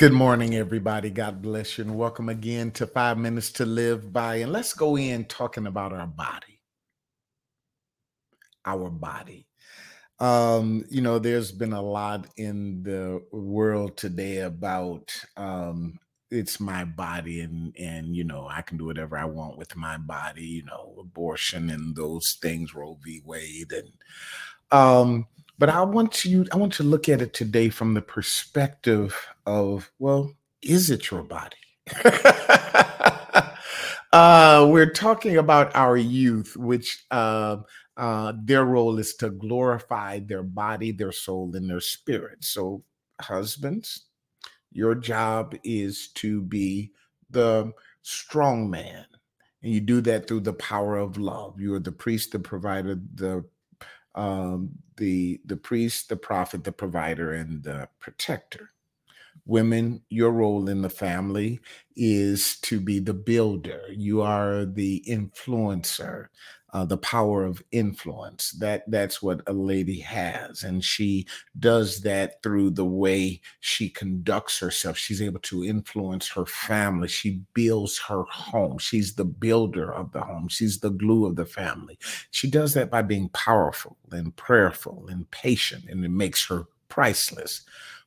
Good morning, everybody. God bless you, and welcome again to Five Minutes to Live By. And let's go in talking about our body. Our body. Um, you know, there's been a lot in the world today about um, it's my body, and and you know, I can do whatever I want with my body. You know, abortion and those things, Roe v. Wade, and um, but I want you, I want to look at it today from the perspective of, well, is it your body? uh, we're talking about our youth, which uh, uh, their role is to glorify their body, their soul, and their spirit. So, husbands, your job is to be the strong man. And you do that through the power of love. You are the priest, the provider, the um, the the priest, the prophet, the provider, and the protector. Women, your role in the family is to be the builder. You are the influencer uh, the power of influence. That that's what a lady has, and she does that through the way she conducts herself. She's able to influence her family. She builds her home. She's the builder of the home. She's the glue of the family. She does that by being powerful and prayerful and patient, and it makes her priceless.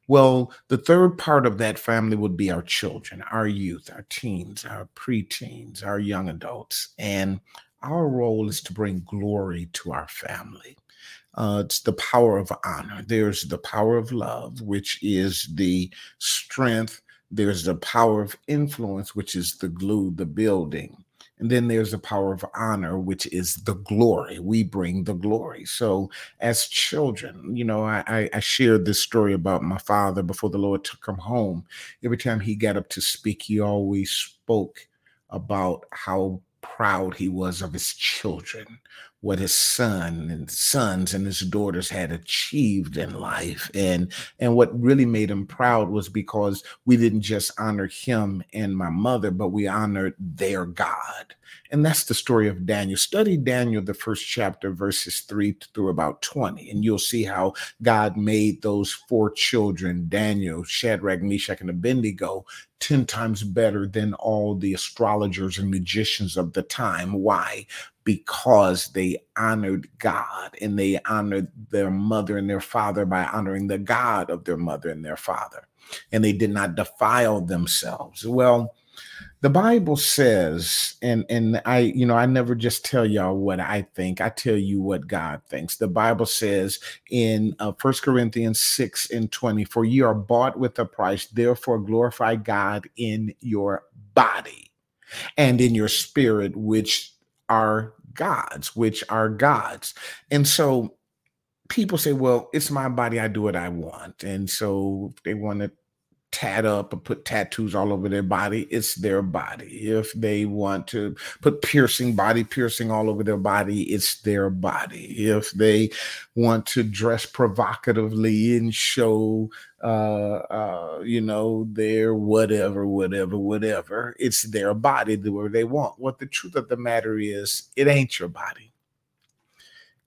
Well, the third part of that family would be our children, our youth, our teens, our preteens, our young adults. And our role is to bring glory to our family. Uh, it's the power of honor. There's the power of love, which is the strength. There's the power of influence, which is the glue, the building. And then there's the power of honor, which is the glory. We bring the glory. So, as children, you know, I, I, shared this story about my father before the Lord took him home. Every time he got up to speak, he always spoke about how proud he was of his children, what his son and sons and his daughters had achieved in life. And and what really made him proud was because we didn't just honor him and my mother, but we honored their God. And that's the story of Daniel. Study Daniel, the first chapter, verses 3 through about 20, and you'll see how God made those four children, Daniel, Shadrach, Meshach, and Abednego, 10 times better than all the astrologers and magicians of the time. Why? Because they honored God and they honored their mother and their father by honoring the God of their mother and their father. And they did not defile themselves. Well, the bible says and and i you know i never just tell y'all what i think i tell you what god thinks the bible says in uh, 1 corinthians 6 and 20 for you are bought with a price therefore glorify god in your body and in your spirit which are god's which are god's. And so people say well it's my body i do what i want. And so they want to tat up or put tattoos all over their body, it's their body. If they want to put piercing, body piercing all over their body, it's their body. If they want to dress provocatively and show, uh, uh, you know, their whatever, whatever, whatever, it's their body, the way they want. What the truth of the matter is, it ain't your body.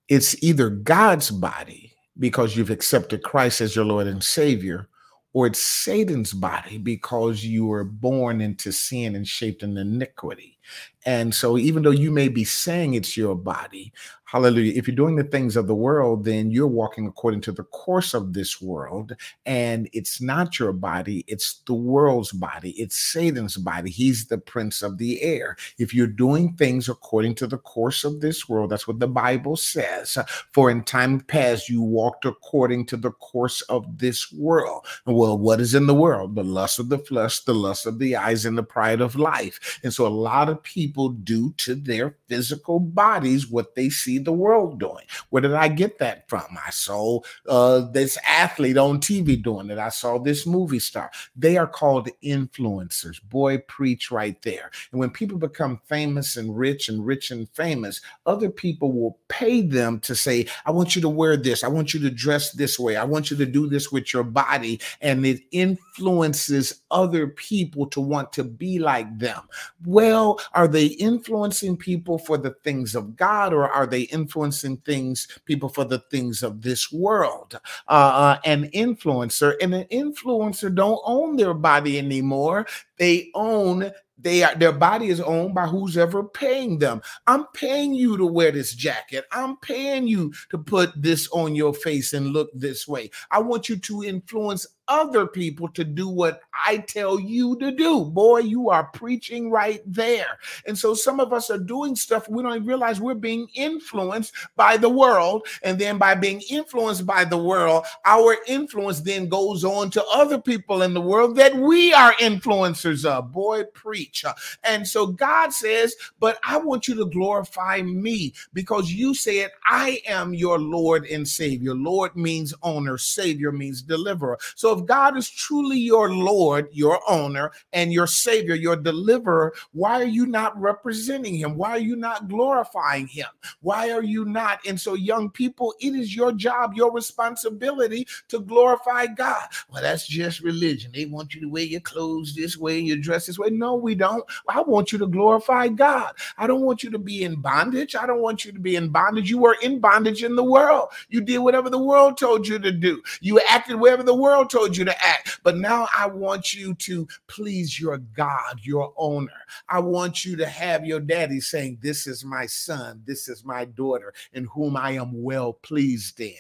It's either God's body because you've accepted Christ as your Lord and Savior or it's Satan's body because you were born into sin and shaped in iniquity. And so, even though you may be saying it's your body, hallelujah, if you're doing the things of the world, then you're walking according to the course of this world. And it's not your body, it's the world's body, it's Satan's body. He's the prince of the air. If you're doing things according to the course of this world, that's what the Bible says. For in time past, you walked according to the course of this world. Well, what is in the world? The lust of the flesh, the lust of the eyes, and the pride of life. And so, a lot of people do to their physical bodies what they see the world doing. Where did I get that from? I saw uh, this athlete on TV doing it. I saw this movie star. They are called influencers. Boy, preach right there. And when people become famous and rich and rich and famous, other people will pay them to say, I want you to wear this. I want you to dress this way. I want you to do this with your body. And it influences other people to want to be like them. Well, are they influencing people for the things of God or are they influencing things, people for the things of this world? Uh, uh, an influencer and an influencer don't own their body anymore. They own they are their body is owned by who's ever paying them. I'm paying you to wear this jacket. I'm paying you to put this on your face and look this way. I want you to influence other people to do what I tell you to do. Boy, you are preaching right there. And so some of us are doing stuff we don't realize we're being influenced by the world. And then by being influenced by the world, our influence then goes on to other people in the world that we are influencers of. Boy, preach. And so God says, But I want you to glorify me because you said, I am your Lord and Savior. Lord means owner, Savior means deliverer. So if God is truly your Lord, your owner, and your Savior, your deliverer, why are you not representing Him? Why are you not glorifying Him? Why are you not? And so, young people, it is your job, your responsibility to glorify God. Well, that's just religion. They want you to wear your clothes this way, your dress this way. No, we don't. I want you to glorify God. I don't want you to be in bondage. I don't want you to be in bondage. You were in bondage in the world. You did whatever the world told you to do. You acted wherever the world told you to act. But now I want you to please your God, your owner. I want you to have your daddy saying, This is my son, this is my daughter, in whom I am well pleased in.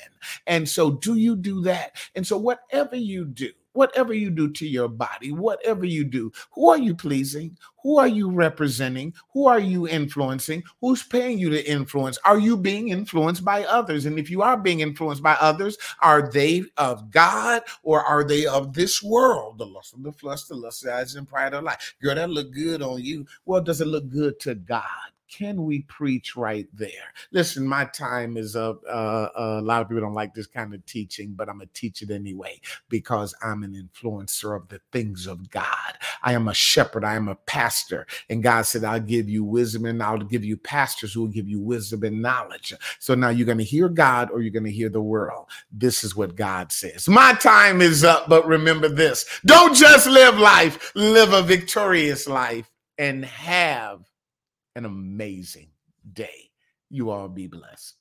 And so, do you do that? And so, whatever you do, whatever you do to your body, whatever you do, who are you pleasing? Who are you representing? Who are you influencing? Who's paying you to influence? Are you being influenced by others? And if you are being influenced by others, are they of God or are they of this world? The lust of the flesh, the lust of the eyes, and pride of life. Girl, that look good on you. Well, does it look good to God? Can we preach right there? Listen, my time is up. Uh, a lot of people don't like this kind of teaching, but I'm going to teach it anyway because I'm an influencer of the things of God. I am a shepherd, I am a pastor. And God said, I'll give you wisdom and I'll give you pastors who will give you wisdom and knowledge. So now you're going to hear God or you're going to hear the world. This is what God says. My time is up, but remember this don't just live life, live a victorious life and have an amazing day. You all be blessed.